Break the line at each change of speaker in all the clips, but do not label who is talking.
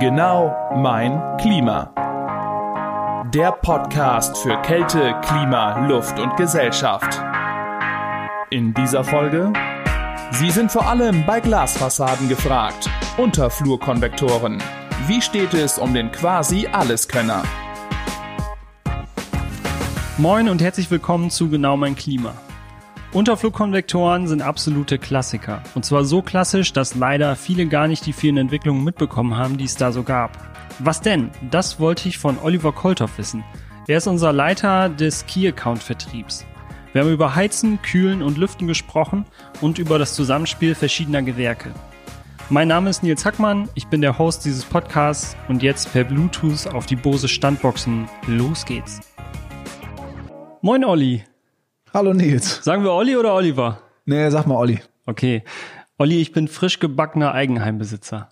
Genau mein Klima. Der Podcast für Kälte, Klima, Luft und Gesellschaft. In dieser Folge. Sie sind vor allem bei Glasfassaden gefragt. Unterflurkonvektoren. Wie steht es um den quasi Alleskönner?
Moin und herzlich willkommen zu Genau mein Klima. Unterflugkonvektoren sind absolute Klassiker. Und zwar so klassisch, dass leider viele gar nicht die vielen Entwicklungen mitbekommen haben, die es da so gab. Was denn? Das wollte ich von Oliver Kolthoff wissen. Er ist unser Leiter des Key-Account-Vertriebs. Wir haben über Heizen, Kühlen und Lüften gesprochen und über das Zusammenspiel verschiedener Gewerke. Mein Name ist Nils Hackmann, ich bin der Host dieses Podcasts und jetzt per Bluetooth auf die Bose Standboxen. Los geht's. Moin Olli.
Hallo Nils.
Sagen wir Olli oder Oliver?
Nee, sag mal Olli.
Okay. Olli, ich bin frisch gebackener Eigenheimbesitzer.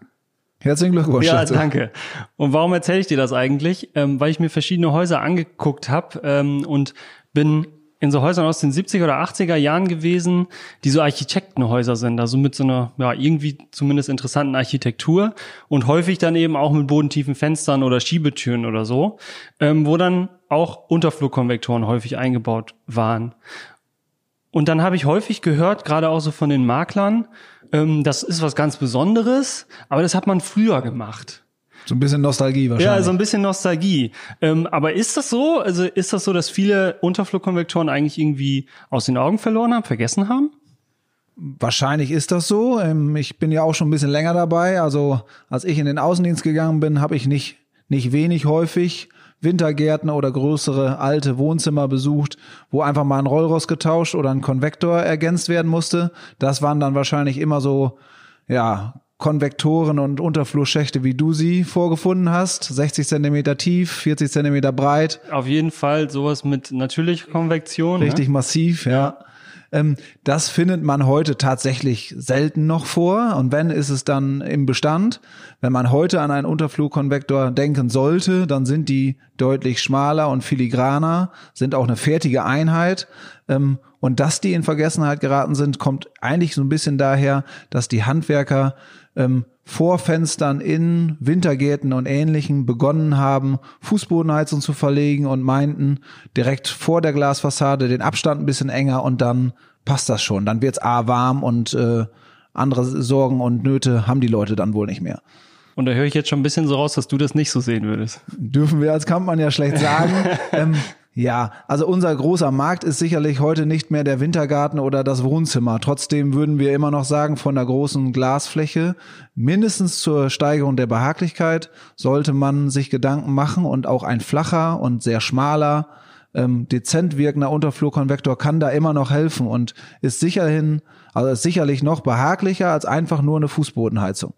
Herzlichen Glückwunsch.
Ja,
dazu.
danke. Und warum erzähle ich dir das eigentlich? Ähm, weil ich mir verschiedene Häuser angeguckt habe ähm, und bin in so Häusern aus den 70er oder 80er Jahren gewesen, die so Architektenhäuser sind, also mit so einer ja irgendwie zumindest interessanten Architektur und häufig dann eben auch mit bodentiefen Fenstern oder Schiebetüren oder so, ähm, wo dann auch Unterflugkonvektoren häufig eingebaut waren. Und dann habe ich häufig gehört, gerade auch so von den Maklern, ähm, das ist was ganz Besonderes, aber das hat man früher gemacht.
So ein bisschen Nostalgie wahrscheinlich.
Ja, so ein bisschen Nostalgie. Ähm, aber ist das so? Also ist das so, dass viele Unterflugkonvektoren eigentlich irgendwie aus den Augen verloren haben, vergessen haben?
Wahrscheinlich ist das so. Ähm, Ich bin ja auch schon ein bisschen länger dabei. Also als ich in den Außendienst gegangen bin, habe ich nicht, nicht wenig häufig Wintergärten oder größere alte Wohnzimmer besucht, wo einfach mal ein Rollrost getauscht oder ein Konvektor ergänzt werden musste. Das waren dann wahrscheinlich immer so, ja, Konvektoren und Unterflurschächte, wie du sie vorgefunden hast. 60 Zentimeter tief, 40 Zentimeter breit.
Auf jeden Fall sowas mit natürlicher Konvektion.
Richtig
Ne?
massiv, ja. Ähm, das findet man heute tatsächlich selten noch vor. Und wenn, ist es dann im Bestand. Wenn man heute an einen Unterflugkonvektor denken sollte, dann sind die deutlich schmaler und filigraner, sind auch eine fertige Einheit. Ähm, und dass die in Vergessenheit geraten sind, kommt eigentlich so ein bisschen daher, dass die Handwerker ähm, vor Fenstern in Wintergärten und Ähnlichem begonnen haben, Fußbodenheizung zu verlegen und meinten, direkt vor der Glasfassade den Abstand ein bisschen enger und dann passt das schon. Dann wird's A warm und äh, andere Sorgen und Nöte haben die Leute dann wohl nicht mehr.
Und da höre ich jetzt schon ein bisschen so raus, dass du das nicht so sehen würdest.
Dürfen wir als Kampmann ja schlecht sagen. ähm, ja, also unser großer Markt ist sicherlich heute nicht mehr der Wintergarten oder das Wohnzimmer. Trotzdem würden wir immer noch sagen, von der großen Glasfläche, mindestens zur Steigerung der Behaglichkeit, sollte man sich Gedanken machen und auch ein flacher und sehr schmaler, ähm, dezent wirkender Unterflurkonvektor kann da immer noch helfen und ist sicherhin, also ist sicherlich noch behaglicher als einfach nur eine Fußbodenheizung.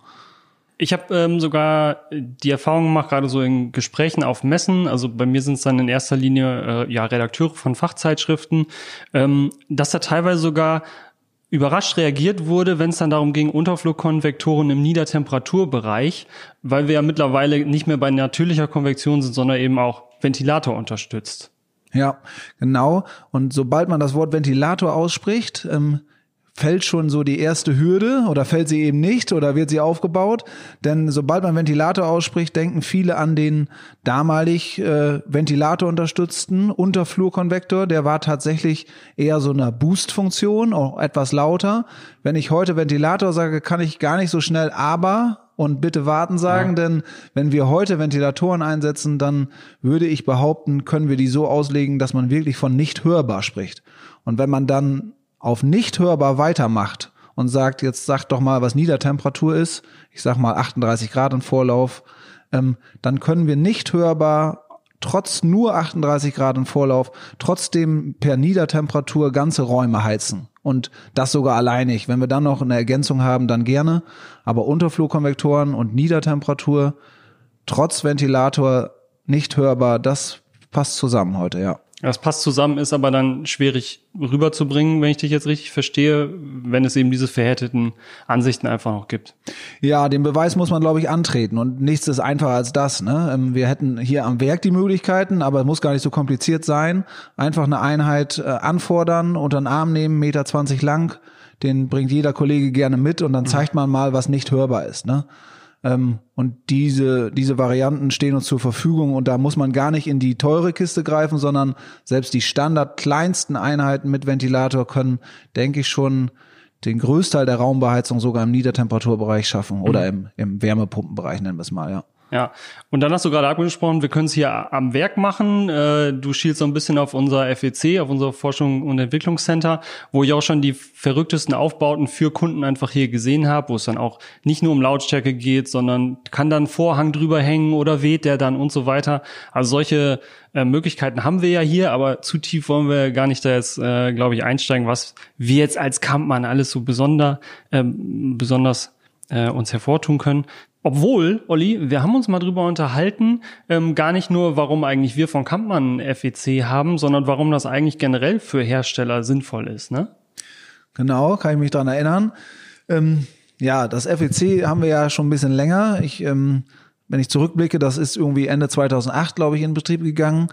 Ich habe ähm, sogar die Erfahrung gemacht, gerade so in Gesprächen auf Messen, also bei mir sind es dann in erster Linie äh, ja Redakteure von Fachzeitschriften, ähm, dass da teilweise sogar überrascht reagiert wurde, wenn es dann darum ging, Unterflugkonvektoren im Niedertemperaturbereich, weil wir ja mittlerweile nicht mehr bei natürlicher Konvektion sind, sondern eben auch Ventilator unterstützt.
Ja, genau. Und sobald man das Wort Ventilator ausspricht, ähm, fällt schon so die erste Hürde oder fällt sie eben nicht oder wird sie aufgebaut? Denn sobald man Ventilator ausspricht, denken viele an den damalig äh, Ventilator unterstützten Unterflurkonvektor. Der war tatsächlich eher so eine Boost-Funktion, auch etwas lauter. Wenn ich heute Ventilator sage, kann ich gar nicht so schnell aber und bitte warten sagen, ja. denn wenn wir heute Ventilatoren einsetzen, dann würde ich behaupten, können wir die so auslegen, dass man wirklich von nicht hörbar spricht. Und wenn man dann auf nicht hörbar weitermacht und sagt, jetzt sagt doch mal, was Niedertemperatur ist, ich sag mal 38 Grad im Vorlauf, ähm, dann können wir nicht hörbar trotz nur 38 Grad im Vorlauf trotzdem per Niedertemperatur ganze Räume heizen. Und das sogar alleinig. Wenn wir dann noch eine Ergänzung haben, dann gerne. Aber Unterflurkonvektoren und Niedertemperatur trotz Ventilator nicht hörbar, das passt zusammen heute, ja.
Das passt zusammen, ist aber dann schwierig rüberzubringen, wenn ich dich jetzt richtig verstehe, wenn es eben diese verhärteten Ansichten einfach noch gibt.
Ja, den Beweis muss man, glaube ich, antreten und nichts ist einfacher als das. Ne? Wir hätten hier am Werk die Möglichkeiten, aber es muss gar nicht so kompliziert sein. Einfach eine Einheit äh, anfordern, unter den Arm nehmen, Meter 20 lang, den bringt jeder Kollege gerne mit und dann zeigt man mal, was nicht hörbar ist. Ne? Ähm, und diese, diese Varianten stehen uns zur Verfügung und da muss man gar nicht in die teure Kiste greifen, sondern selbst die Standard kleinsten Einheiten mit Ventilator können, denke ich, schon den Größteil der Raumbeheizung sogar im Niedertemperaturbereich schaffen oder mhm. im, im Wärmepumpenbereich nennen wir es mal, ja.
Ja, und dann hast du gerade angesprochen, wir können es hier am Werk machen. Äh, du schielst so ein bisschen auf unser FEC, auf unser Forschung- und Entwicklungscenter, wo ich auch schon die verrücktesten Aufbauten für Kunden einfach hier gesehen habe, wo es dann auch nicht nur um Lautstärke geht, sondern kann dann Vorhang drüber hängen oder weht der dann und so weiter. Also solche äh, Möglichkeiten haben wir ja hier, aber zu tief wollen wir gar nicht da jetzt, äh, glaube ich, einsteigen, was wir jetzt als Kampmann alles so besonder, äh, besonders äh, uns hervortun können. Obwohl, Olli, wir haben uns mal drüber unterhalten, ähm, gar nicht nur, warum eigentlich wir von Kampmann FEC haben, sondern warum das eigentlich generell für Hersteller sinnvoll ist, ne?
Genau, kann ich mich dran erinnern. Ähm, ja, das FEC haben wir ja schon ein bisschen länger. Ich, ähm, wenn ich zurückblicke, das ist irgendwie Ende 2008, glaube ich, in Betrieb gegangen.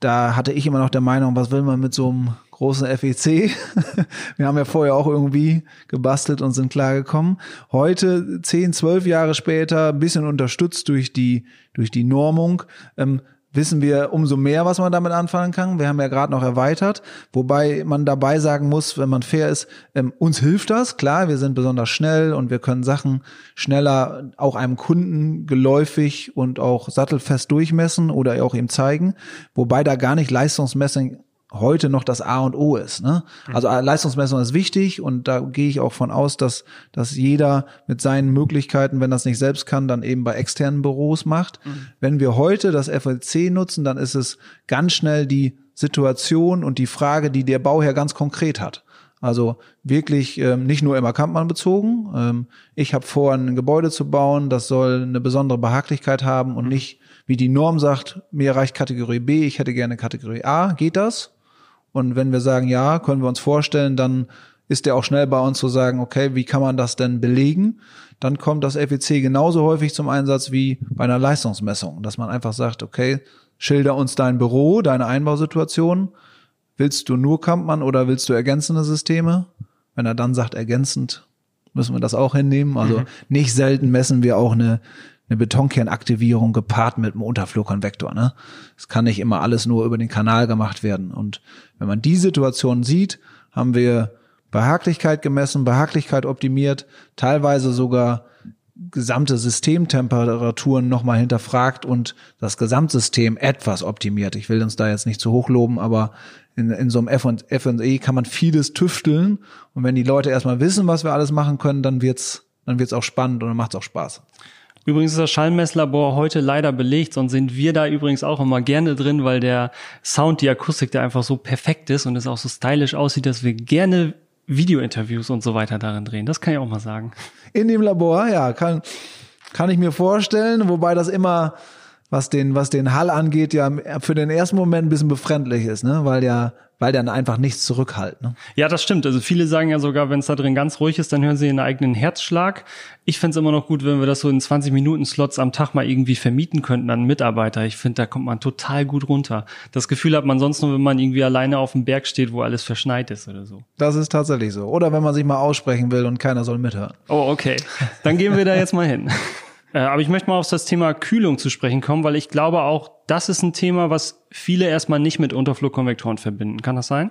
Da hatte ich immer noch der Meinung, was will man mit so einem großen FEC. Wir haben ja vorher auch irgendwie gebastelt und sind klargekommen. Heute, zehn, zwölf Jahre später, ein bisschen unterstützt durch die, durch die Normung, ähm, wissen wir umso mehr, was man damit anfangen kann. Wir haben ja gerade noch erweitert, wobei man dabei sagen muss, wenn man fair ist, ähm, uns hilft das. Klar, wir sind besonders schnell und wir können Sachen schneller auch einem Kunden geläufig und auch sattelfest durchmessen oder auch ihm zeigen, wobei da gar nicht Leistungsmessung heute noch das A und O ist. Ne? Also äh, Leistungsmessung ist wichtig und da gehe ich auch von aus, dass, dass jeder mit seinen Möglichkeiten, wenn das nicht selbst kann, dann eben bei externen Büros macht. Mhm. Wenn wir heute das FLC nutzen, dann ist es ganz schnell die Situation und die Frage, die der Bauherr ganz konkret hat. Also wirklich ähm, nicht nur immer Kampmann bezogen. Ähm, ich habe vor, ein Gebäude zu bauen, das soll eine besondere Behaglichkeit haben und mhm. nicht, wie die Norm sagt, mir reicht Kategorie B, ich hätte gerne Kategorie A. Geht das? Und wenn wir sagen, ja, können wir uns vorstellen, dann ist der auch schnell bei uns zu sagen, okay, wie kann man das denn belegen? Dann kommt das FEC genauso häufig zum Einsatz wie bei einer Leistungsmessung, dass man einfach sagt, okay, schilder uns dein Büro, deine Einbausituation. Willst du nur Kampmann oder willst du ergänzende Systeme? Wenn er dann sagt ergänzend, müssen wir das auch hinnehmen. Also mhm. nicht selten messen wir auch eine eine Betonkernaktivierung gepaart mit einem Unterflurkonvektor. Ne? Es kann nicht immer alles nur über den Kanal gemacht werden. Und wenn man die Situation sieht, haben wir Behaglichkeit gemessen, Behaglichkeit optimiert, teilweise sogar gesamte Systemtemperaturen nochmal hinterfragt und das Gesamtsystem etwas optimiert. Ich will uns da jetzt nicht zu hoch loben, aber in, in so einem F&E kann man vieles tüfteln. Und wenn die Leute erstmal wissen, was wir alles machen können, dann wird's, dann wird's auch spannend und dann macht's auch Spaß.
Übrigens ist das Schallmesslabor heute leider belegt, sonst sind wir da übrigens auch immer gerne drin, weil der Sound, die Akustik da einfach so perfekt ist und es auch so stylisch aussieht, dass wir gerne Videointerviews und so weiter darin drehen. Das kann ich auch mal sagen.
In dem Labor, ja, kann, kann ich mir vorstellen, wobei das immer, was den, was den Hall angeht, ja für den ersten Moment ein bisschen befremdlich ist, ne? Weil ja weil dann einfach nichts zurückhalten. Ne?
Ja, das stimmt. Also viele sagen ja sogar, wenn es da drin ganz ruhig ist, dann hören sie ihren eigenen Herzschlag. Ich fände es immer noch gut, wenn wir das so in 20 Minuten Slots am Tag mal irgendwie vermieten könnten an Mitarbeiter. Ich finde, da kommt man total gut runter. Das Gefühl hat man sonst nur, wenn man irgendwie alleine auf dem Berg steht, wo alles verschneit ist oder so.
Das ist tatsächlich so. Oder wenn man sich mal aussprechen will und keiner soll mithören.
Oh, okay. Dann gehen wir da jetzt mal hin. Äh, aber ich möchte mal auf das Thema Kühlung zu sprechen kommen, weil ich glaube auch, das ist ein Thema, was viele erstmal nicht mit Unterflurkonvektoren verbinden. Kann das sein?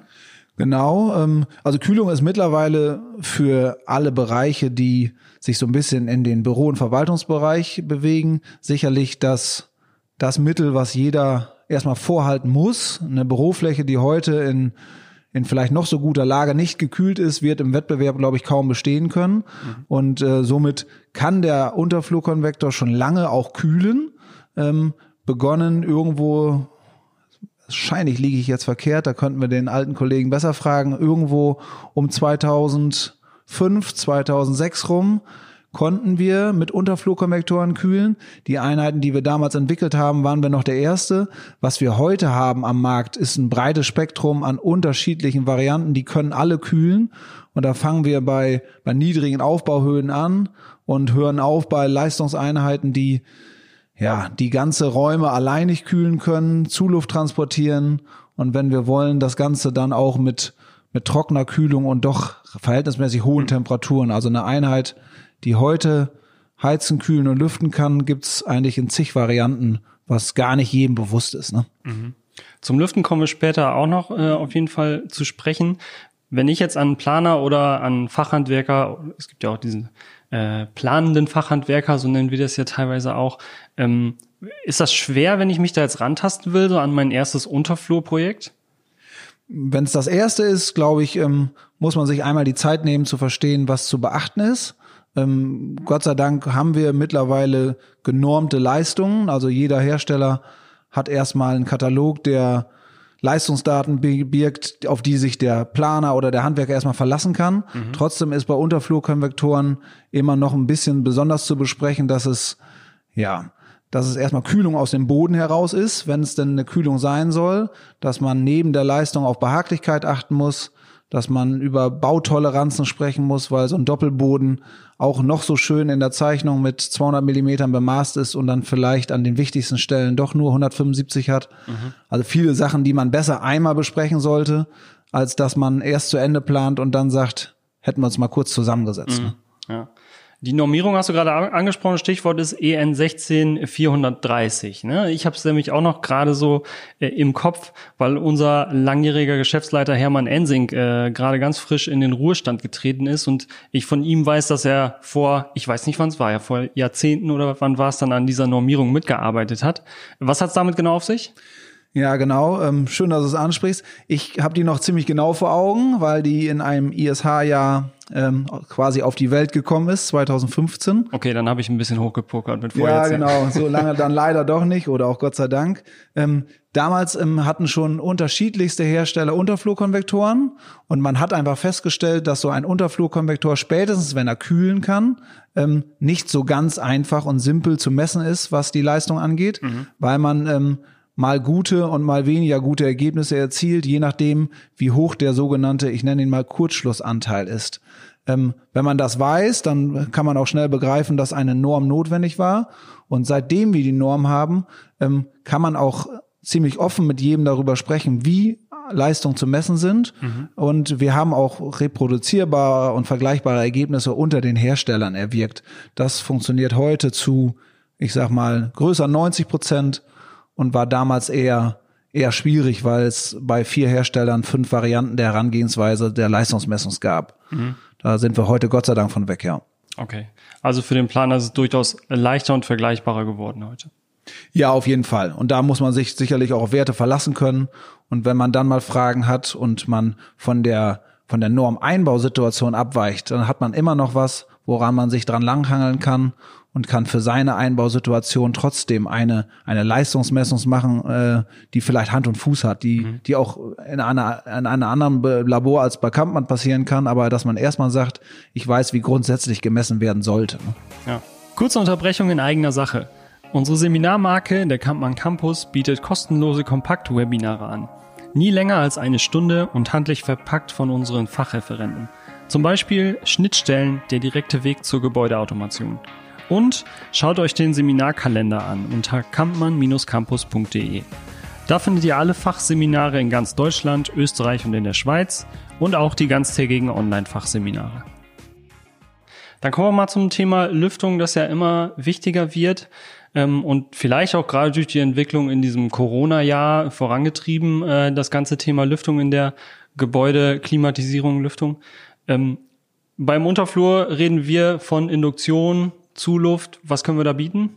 Genau. Ähm, also Kühlung ist mittlerweile für alle Bereiche, die sich so ein bisschen in den Büro- und Verwaltungsbereich bewegen, sicherlich das, das Mittel, was jeder erstmal vorhalten muss. Eine Bürofläche, die heute in in vielleicht noch so guter Lage nicht gekühlt ist, wird im Wettbewerb, glaube ich, kaum bestehen können. Mhm. Und äh, somit kann der Unterflurkonvektor schon lange auch kühlen. Ähm, begonnen irgendwo, wahrscheinlich liege ich jetzt verkehrt, da könnten wir den alten Kollegen besser fragen, irgendwo um 2005, 2006 rum konnten wir mit Unterflurkonvektoren kühlen. Die Einheiten, die wir damals entwickelt haben, waren wir noch der erste. Was wir heute haben am Markt, ist ein breites Spektrum an unterschiedlichen Varianten. Die können alle kühlen. Und da fangen wir bei, bei niedrigen Aufbauhöhen an und hören auf bei Leistungseinheiten, die ja, die ganze Räume alleinig kühlen können, Zuluft transportieren und wenn wir wollen, das Ganze dann auch mit, mit trockener Kühlung und doch verhältnismäßig hohen Temperaturen. Also eine Einheit, die heute heizen, kühlen und lüften kann, gibt's eigentlich in zig Varianten, was gar nicht jedem bewusst ist. Ne?
Zum Lüften kommen wir später auch noch äh, auf jeden Fall zu sprechen. Wenn ich jetzt an Planer oder an Fachhandwerker, es gibt ja auch diesen äh, planenden Fachhandwerker, so nennen wir das ja teilweise auch, ähm, ist das schwer, wenn ich mich da jetzt rantasten will, so an mein erstes Unterflurprojekt?
Wenn es das erste ist, glaube ich, ähm, muss man sich einmal die Zeit nehmen zu verstehen, was zu beachten ist. Ähm, Gott sei Dank haben wir mittlerweile genormte Leistungen. Also jeder Hersteller hat erstmal einen Katalog, der Leistungsdaten birgt, auf die sich der Planer oder der Handwerker erstmal verlassen kann. Mhm. Trotzdem ist bei Unterflurkonvektoren immer noch ein bisschen besonders zu besprechen, dass es, ja, dass es erstmal Kühlung aus dem Boden heraus ist, wenn es denn eine Kühlung sein soll, dass man neben der Leistung auf Behaglichkeit achten muss, dass man über Bautoleranzen sprechen muss, weil so ein Doppelboden auch noch so schön in der Zeichnung mit 200 Millimetern bemaßt ist und dann vielleicht an den wichtigsten Stellen doch nur 175 hat. Mhm. Also viele Sachen, die man besser einmal besprechen sollte, als dass man erst zu Ende plant und dann sagt, hätten wir uns mal kurz zusammengesetzt. Mhm.
Ne? Ja. Die Normierung hast du gerade angesprochen, Stichwort ist EN 16430. Ne? Ich habe es nämlich auch noch gerade so äh, im Kopf, weil unser langjähriger Geschäftsleiter Hermann Ensing äh, gerade ganz frisch in den Ruhestand getreten ist und ich von ihm weiß, dass er vor, ich weiß nicht wann es war, ja vor Jahrzehnten oder wann war es dann an dieser Normierung mitgearbeitet hat. Was hat es damit genau auf sich?
Ja, genau. Ähm, schön, dass du es ansprichst. Ich habe die noch ziemlich genau vor Augen, weil die in einem ISH-Jahr ähm, quasi auf die Welt gekommen ist, 2015.
Okay, dann habe ich ein bisschen hochgepokert mit
vorher. Ja, genau. So lange dann leider doch nicht oder auch Gott sei Dank. Ähm, damals ähm, hatten schon unterschiedlichste Hersteller Unterflurkonvektoren und man hat einfach festgestellt, dass so ein Unterflurkonvektor spätestens, wenn er kühlen kann, ähm, nicht so ganz einfach und simpel zu messen ist, was die Leistung angeht, mhm. weil man ähm, mal gute und mal weniger gute Ergebnisse erzielt, je nachdem, wie hoch der sogenannte, ich nenne ihn mal Kurzschlussanteil ist. Ähm, wenn man das weiß, dann kann man auch schnell begreifen, dass eine Norm notwendig war. Und seitdem wir die Norm haben, ähm, kann man auch ziemlich offen mit jedem darüber sprechen, wie Leistungen zu messen sind. Mhm. Und wir haben auch reproduzierbare und vergleichbare Ergebnisse unter den Herstellern erwirkt. Das funktioniert heute zu, ich sag mal, größer 90 Prozent und war damals eher eher schwierig, weil es bei vier Herstellern fünf Varianten der Herangehensweise der Leistungsmessung gab. Mhm. Da sind wir heute Gott sei Dank von weg, ja.
Okay. Also für den Planer ist es durchaus leichter und vergleichbarer geworden heute.
Ja, auf jeden Fall. Und da muss man sich sicherlich auch auf Werte verlassen können. Und wenn man dann mal Fragen hat und man von der, von der Norm-Einbausituation abweicht, dann hat man immer noch was, woran man sich dran langhangeln kann und kann für seine Einbausituation trotzdem eine eine Leistungsmessung machen, äh, die vielleicht Hand und Fuß hat, die mhm. die auch in einer in einer anderen Labor als bei Kampmann passieren kann, aber dass man erstmal sagt, ich weiß, wie grundsätzlich gemessen werden sollte.
Ja. Kurze Unterbrechung in eigener Sache. Unsere Seminarmarke, der Kampmann Campus, bietet kostenlose Kompakt-Webinare an. Nie länger als eine Stunde und handlich verpackt von unseren Fachreferenten. Zum Beispiel Schnittstellen, der direkte Weg zur Gebäudeautomation. Und schaut euch den Seminarkalender an unter kampmann-campus.de. Da findet ihr alle Fachseminare in ganz Deutschland, Österreich und in der Schweiz und auch die ganztägigen Online-Fachseminare. Dann kommen wir mal zum Thema Lüftung, das ja immer wichtiger wird ähm, und vielleicht auch gerade durch die Entwicklung in diesem Corona-Jahr vorangetrieben, äh, das ganze Thema Lüftung in der Gebäude, Klimatisierung, Lüftung. Ähm, beim Unterflur reden wir von Induktion, Zuluft, was können wir da bieten?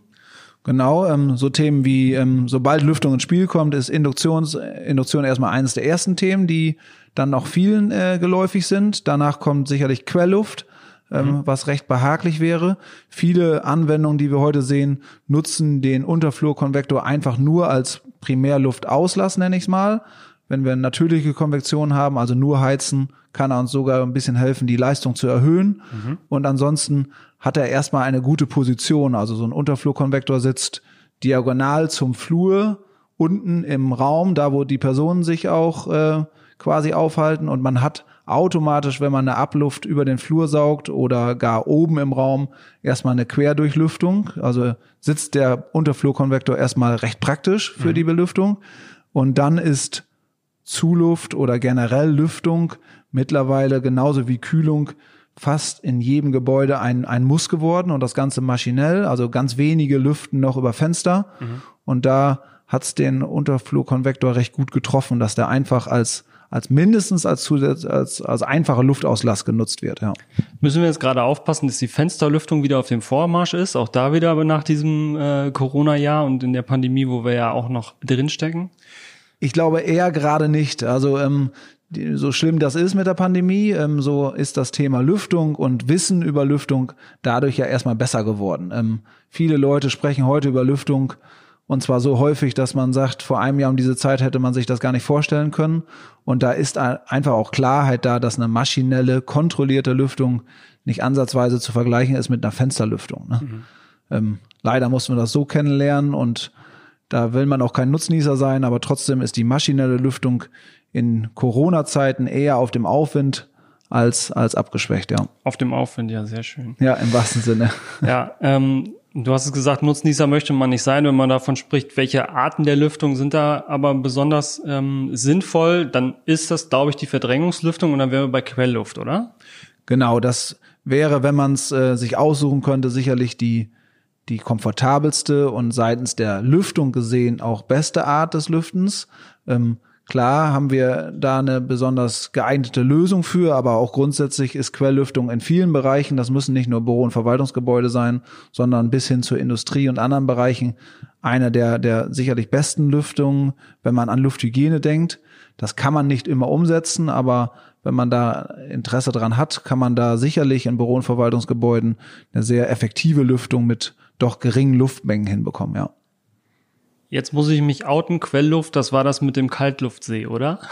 Genau, ähm, so Themen wie, ähm, sobald Lüftung ins Spiel kommt, ist Induktions, Induktion erstmal eines der ersten Themen, die dann auch vielen äh, geläufig sind. Danach kommt sicherlich Quellluft, ähm, mhm. was recht behaglich wäre. Viele Anwendungen, die wir heute sehen, nutzen den Unterflurkonvektor einfach nur als Primärluftauslass, nenne ich es mal. Wenn wir natürliche Konvektion haben, also nur heizen, kann er uns sogar ein bisschen helfen, die Leistung zu erhöhen. Mhm. Und ansonsten hat er erstmal eine gute Position. Also so ein Unterflurkonvektor sitzt diagonal zum Flur unten im Raum, da wo die Personen sich auch äh, quasi aufhalten und man hat automatisch, wenn man eine Abluft über den Flur saugt oder gar oben im Raum, erstmal eine Querdurchlüftung. Also sitzt der Unterflurkonvektor erstmal recht praktisch für mhm. die Belüftung. Und dann ist Zuluft oder generell Lüftung mittlerweile genauso wie Kühlung fast in jedem Gebäude ein, ein Muss geworden und das Ganze maschinell, also ganz wenige lüften noch über Fenster. Mhm. Und da hat's den Unterflurkonvektor recht gut getroffen, dass der einfach als als mindestens als, Zusatz, als, als einfache Luftauslass genutzt wird. Ja.
Müssen wir jetzt gerade aufpassen, dass die Fensterlüftung wieder auf dem Vormarsch ist, auch da wieder aber nach diesem äh, Corona-Jahr und in der Pandemie, wo wir ja auch noch drinstecken?
Ich glaube eher gerade nicht. Also ähm, so schlimm das ist mit der Pandemie, ähm, so ist das Thema Lüftung und Wissen über Lüftung dadurch ja erstmal besser geworden. Ähm, viele Leute sprechen heute über Lüftung und zwar so häufig, dass man sagt, vor einem Jahr um diese Zeit hätte man sich das gar nicht vorstellen können. Und da ist einfach auch Klarheit da, dass eine maschinelle, kontrollierte Lüftung nicht ansatzweise zu vergleichen ist mit einer Fensterlüftung. Ne? Mhm. Ähm, leider mussten wir das so kennenlernen und da will man auch kein Nutznießer sein, aber trotzdem ist die maschinelle Lüftung in Corona-Zeiten eher auf dem Aufwind als, als abgeschwächt, ja.
Auf dem Aufwind, ja, sehr schön.
Ja, im wahrsten Sinne.
Ja, ähm, Du hast es gesagt, Nutznießer möchte man nicht sein, wenn man davon spricht, welche Arten der Lüftung sind da aber besonders ähm, sinnvoll, dann ist das, glaube ich, die Verdrängungslüftung und dann wären wir bei Quellluft, oder?
Genau, das wäre, wenn man es äh, sich aussuchen könnte, sicherlich die die komfortabelste und seitens der Lüftung gesehen auch beste Art des Lüftens. Ähm, Klar haben wir da eine besonders geeignete Lösung für, aber auch grundsätzlich ist Quelllüftung in vielen Bereichen, das müssen nicht nur Büro- und Verwaltungsgebäude sein, sondern bis hin zur Industrie und anderen Bereichen eine der, der sicherlich besten Lüftungen, wenn man an Lufthygiene denkt. Das kann man nicht immer umsetzen, aber wenn man da Interesse dran hat, kann man da sicherlich in Büro- und Verwaltungsgebäuden eine sehr effektive Lüftung mit doch geringen Luftmengen hinbekommen, ja.
Jetzt muss ich mich outen, Quellluft, das war das mit dem Kaltluftsee, oder?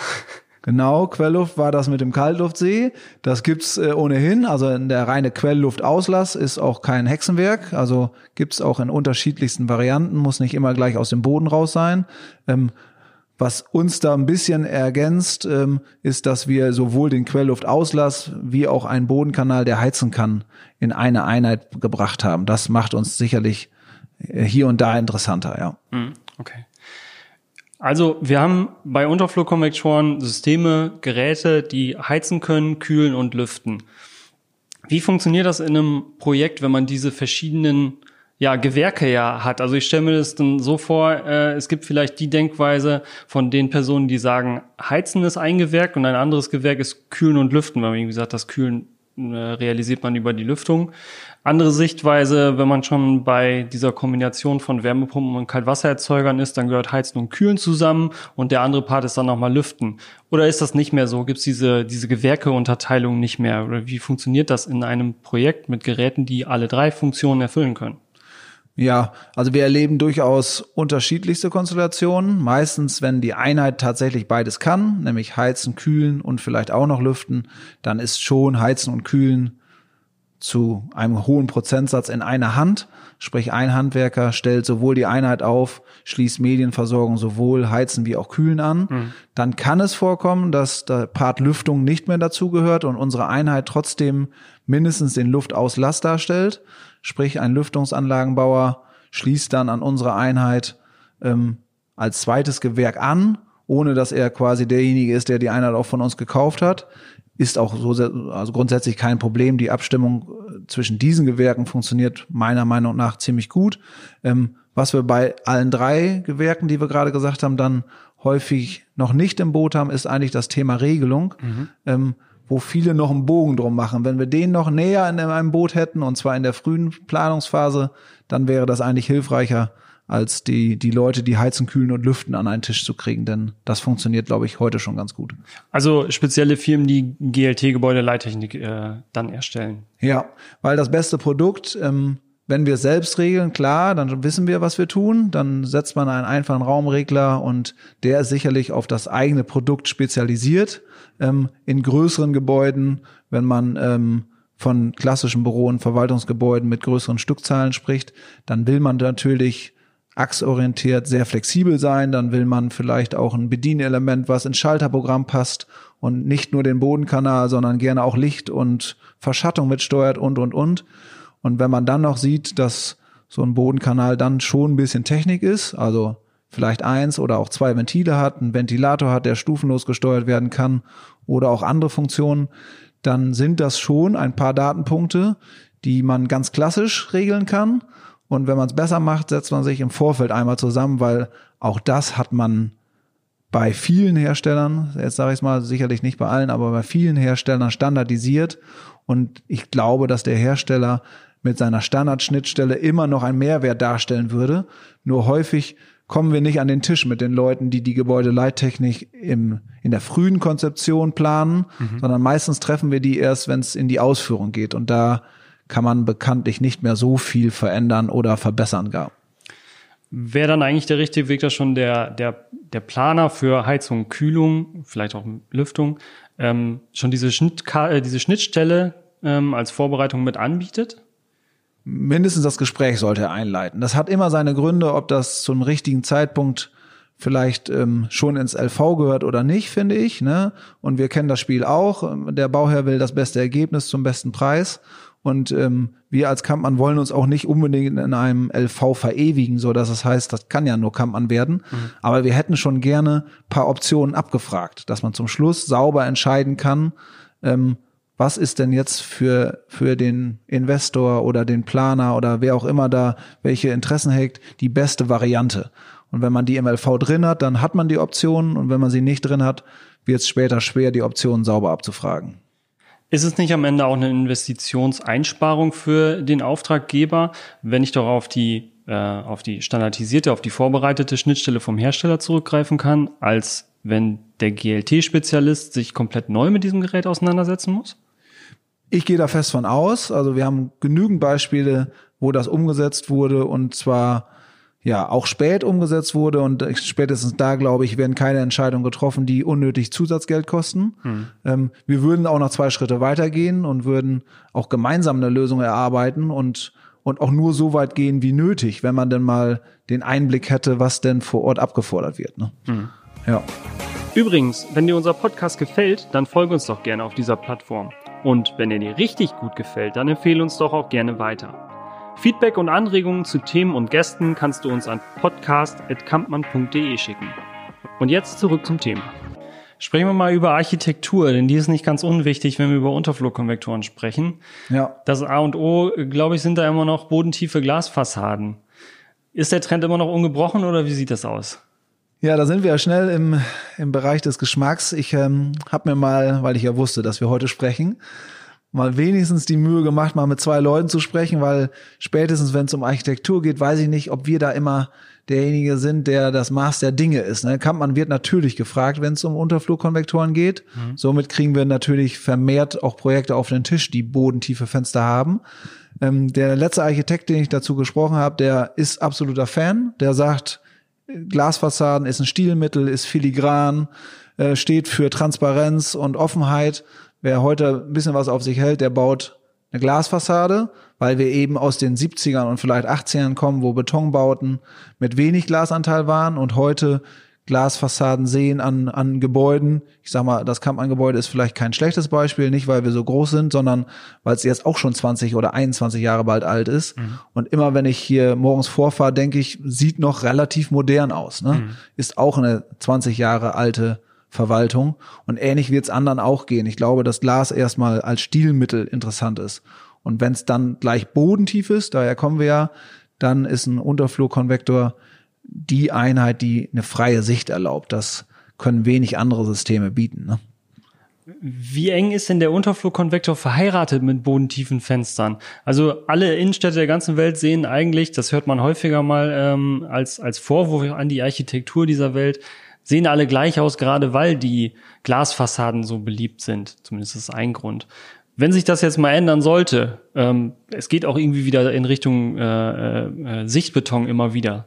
Genau, Quellluft war das mit dem Kaltluftsee. Das gibt's äh, ohnehin. Also der reine Quellluftauslass ist auch kein Hexenwerk. Also gibt's auch in unterschiedlichsten Varianten, muss nicht immer gleich aus dem Boden raus sein. Ähm, was uns da ein bisschen ergänzt, ähm, ist, dass wir sowohl den Quellluftauslass wie auch einen Bodenkanal, der heizen kann, in eine Einheit gebracht haben. Das macht uns sicherlich äh, hier und da interessanter, ja.
Mhm. Okay. Also wir haben bei Unterflurkonvektoren Systeme, Geräte, die heizen können, kühlen und lüften. Wie funktioniert das in einem Projekt, wenn man diese verschiedenen ja, Gewerke ja hat. Also ich stelle mir das dann so vor, äh, es gibt vielleicht die Denkweise von den Personen, die sagen, Heizen ist ein Gewerk und ein anderes Gewerk ist Kühlen und Lüften, weil man, wie gesagt, das Kühlen realisiert man über die Lüftung. Andere Sichtweise, wenn man schon bei dieser Kombination von Wärmepumpen und Kaltwassererzeugern ist, dann gehört Heizen und Kühlen zusammen und der andere Part ist dann nochmal Lüften. Oder ist das nicht mehr so? Gibt es diese, diese Gewerkeunterteilung nicht mehr? Oder wie funktioniert das in einem Projekt mit Geräten, die alle drei Funktionen erfüllen können?
Ja, also wir erleben durchaus unterschiedlichste Konstellationen. Meistens, wenn die Einheit tatsächlich beides kann, nämlich heizen, kühlen und vielleicht auch noch lüften, dann ist schon heizen und kühlen zu einem hohen Prozentsatz in einer Hand. Sprich, ein Handwerker stellt sowohl die Einheit auf, schließt Medienversorgung sowohl Heizen wie auch Kühlen an. Mhm. Dann kann es vorkommen, dass der Part Lüftung nicht mehr dazugehört und unsere Einheit trotzdem mindestens den Luftauslass darstellt. Sprich, ein Lüftungsanlagenbauer schließt dann an unsere Einheit ähm, als zweites Gewerk an, ohne dass er quasi derjenige ist, der die Einheit auch von uns gekauft hat ist auch so, also grundsätzlich kein Problem. Die Abstimmung äh, zwischen diesen Gewerken funktioniert meiner Meinung nach ziemlich gut. Ähm, was wir bei allen drei Gewerken, die wir gerade gesagt haben, dann häufig noch nicht im Boot haben, ist eigentlich das Thema Regelung, mhm. ähm, wo viele noch einen Bogen drum machen. Wenn wir den noch näher in einem Boot hätten, und zwar in der frühen Planungsphase, dann wäre das eigentlich hilfreicher, als die, die Leute, die heizen, kühlen und lüften an einen Tisch zu kriegen, denn das funktioniert, glaube ich, heute schon ganz gut.
Also spezielle Firmen, die GLT-Gebäude Leittechnik äh, dann erstellen.
Ja, weil das beste Produkt, ähm, wenn wir es selbst regeln, klar, dann wissen wir, was wir tun. Dann setzt man einen einfachen Raumregler und der ist sicherlich auf das eigene Produkt spezialisiert. Ähm, in größeren Gebäuden, wenn man ähm, von klassischen Büro- und Verwaltungsgebäuden mit größeren Stückzahlen spricht, dann will man natürlich achsorientiert sehr flexibel sein. Dann will man vielleicht auch ein Bedienelement, was ins Schalterprogramm passt und nicht nur den Bodenkanal, sondern gerne auch Licht und Verschattung mitsteuert und, und, und. Und wenn man dann noch sieht, dass so ein Bodenkanal dann schon ein bisschen Technik ist, also vielleicht eins oder auch zwei Ventile hat, einen Ventilator hat, der stufenlos gesteuert werden kann oder auch andere Funktionen, dann sind das schon ein paar Datenpunkte, die man ganz klassisch regeln kann. Und wenn man es besser macht, setzt man sich im Vorfeld einmal zusammen, weil auch das hat man bei vielen Herstellern, jetzt sage ich es mal, sicherlich nicht bei allen, aber bei vielen Herstellern standardisiert. Und ich glaube, dass der Hersteller mit seiner Standardschnittstelle immer noch einen Mehrwert darstellen würde. Nur häufig kommen wir nicht an den Tisch mit den Leuten, die die Gebäudeleittechnik im, in der frühen Konzeption planen, mhm. sondern meistens treffen wir die erst, wenn es in die Ausführung geht. Und da kann man bekanntlich nicht mehr so viel verändern oder verbessern gar.
Wäre dann eigentlich der richtige Weg, dass schon der, der, der Planer für Heizung, Kühlung, vielleicht auch Lüftung, ähm, schon diese, Schnitt, äh, diese Schnittstelle ähm, als Vorbereitung mit anbietet?
Mindestens das Gespräch sollte er einleiten. Das hat immer seine Gründe, ob das zum richtigen Zeitpunkt vielleicht ähm, schon ins LV gehört oder nicht, finde ich. Ne? Und wir kennen das Spiel auch. Der Bauherr will das beste Ergebnis zum besten Preis. Und ähm, wir als Kampmann wollen uns auch nicht unbedingt in einem LV verewigen, so dass es heißt, das kann ja nur Kampmann werden. Mhm. Aber wir hätten schon gerne paar Optionen abgefragt, dass man zum Schluss sauber entscheiden kann, ähm, was ist denn jetzt für, für den Investor oder den Planer oder wer auch immer da welche Interessen hegt, die beste Variante. Und wenn man die im LV drin hat, dann hat man die Optionen und wenn man sie nicht drin hat, wird es später schwer, die Optionen sauber abzufragen.
Ist es nicht am Ende auch eine Investitionseinsparung für den Auftraggeber, wenn ich doch auf die, äh, auf die standardisierte, auf die vorbereitete Schnittstelle vom Hersteller zurückgreifen kann, als wenn der GLT-Spezialist sich komplett neu mit diesem Gerät auseinandersetzen muss?
Ich gehe da fest von aus. Also wir haben genügend Beispiele, wo das umgesetzt wurde und zwar ja auch spät umgesetzt wurde und spätestens da, glaube ich, werden keine Entscheidungen getroffen, die unnötig Zusatzgeld kosten. Hm. Ähm, wir würden auch noch zwei Schritte weitergehen und würden auch gemeinsam eine Lösung erarbeiten und und auch nur so weit gehen wie nötig, wenn man denn mal den Einblick hätte, was denn vor Ort abgefordert wird. Ne? Hm.
Ja. Übrigens, wenn dir unser Podcast gefällt, dann folge uns doch gerne auf dieser Plattform. Und wenn er dir richtig gut gefällt, dann empfehle uns doch auch gerne weiter. Feedback und Anregungen zu Themen und Gästen kannst du uns an podcast.kampmann.de schicken. Und jetzt zurück zum Thema. Sprechen wir mal über Architektur, denn die ist nicht ganz unwichtig, wenn wir über Unterflurkonvektoren sprechen. Ja. Das A und O, glaube ich, sind da immer noch bodentiefe Glasfassaden. Ist der Trend immer noch ungebrochen oder wie sieht das aus?
Ja, da sind wir ja schnell im, im Bereich des Geschmacks. Ich ähm, habe mir mal, weil ich ja wusste, dass wir heute sprechen, mal wenigstens die Mühe gemacht, mal mit zwei Leuten zu sprechen, weil spätestens, wenn es um Architektur geht, weiß ich nicht, ob wir da immer derjenige sind, der das Maß der Dinge ist. Ne? Kampmann wird natürlich gefragt, wenn es um Unterflurkonvektoren geht. Mhm. Somit kriegen wir natürlich vermehrt auch Projekte auf den Tisch, die bodentiefe Fenster haben. Ähm, der letzte Architekt, den ich dazu gesprochen habe, der ist absoluter Fan. Der sagt, Glasfassaden ist ein Stilmittel, ist filigran, äh, steht für Transparenz und Offenheit. Wer heute ein bisschen was auf sich hält, der baut eine Glasfassade, weil wir eben aus den 70ern und vielleicht 80ern kommen, wo Betonbauten mit wenig Glasanteil waren und heute Glasfassaden sehen an, an Gebäuden. Ich sag mal, das Kampmann-Gebäude ist vielleicht kein schlechtes Beispiel, nicht weil wir so groß sind, sondern weil es jetzt auch schon 20 oder 21 Jahre bald alt ist. Mhm. Und immer wenn ich hier morgens vorfahre, denke ich, sieht noch relativ modern aus. Ne? Mhm. Ist auch eine 20 Jahre alte Verwaltung. Und ähnlich wird es anderen auch gehen. Ich glaube, dass Glas erstmal als Stilmittel interessant ist. Und wenn es dann gleich bodentief ist, daher kommen wir ja, dann ist ein Unterflurkonvektor die Einheit, die eine freie Sicht erlaubt. Das können wenig andere Systeme bieten. Ne?
Wie eng ist denn der Unterflurkonvektor verheiratet mit bodentiefen Fenstern? Also alle Innenstädte der ganzen Welt sehen eigentlich, das hört man häufiger mal ähm, als, als Vorwurf an die Architektur dieser Welt, sehen alle gleich aus, gerade weil die Glasfassaden so beliebt sind. Zumindest ist ein Grund. Wenn sich das jetzt mal ändern sollte, ähm, es geht auch irgendwie wieder in Richtung äh, äh, Sichtbeton immer wieder.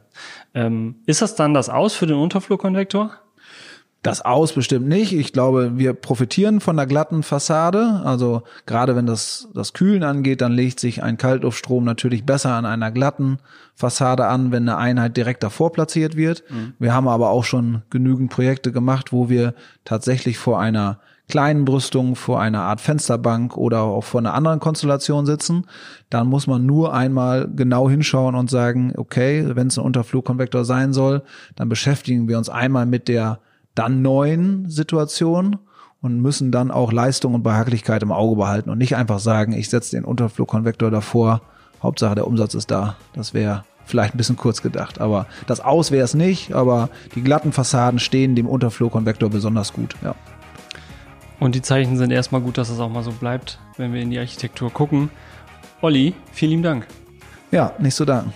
Ähm, ist das dann das Aus für den Unterflurkonvektor?
Das aus bestimmt nicht. Ich glaube, wir profitieren von der glatten Fassade. Also gerade wenn das, das Kühlen angeht, dann legt sich ein Kaltluftstrom natürlich besser an einer glatten Fassade an, wenn eine Einheit direkt davor platziert wird. Mhm. Wir haben aber auch schon genügend Projekte gemacht, wo wir tatsächlich vor einer kleinen Brüstung, vor einer Art Fensterbank oder auch vor einer anderen Konstellation sitzen. Dann muss man nur einmal genau hinschauen und sagen, okay, wenn es ein Unterflugkonvektor sein soll, dann beschäftigen wir uns einmal mit der dann neuen Situation und müssen dann auch Leistung und Behaglichkeit im Auge behalten und nicht einfach sagen, ich setze den Unterflugkonvektor davor, Hauptsache der Umsatz ist da. Das wäre vielleicht ein bisschen kurz gedacht, aber das Aus wäre es nicht, aber die glatten Fassaden stehen dem Unterflugkonvektor besonders gut, ja.
Und die Zeichen sind erstmal gut, dass es auch mal so bleibt, wenn wir in die Architektur gucken. Olli, vielen lieben Dank.
Ja, nicht so danken.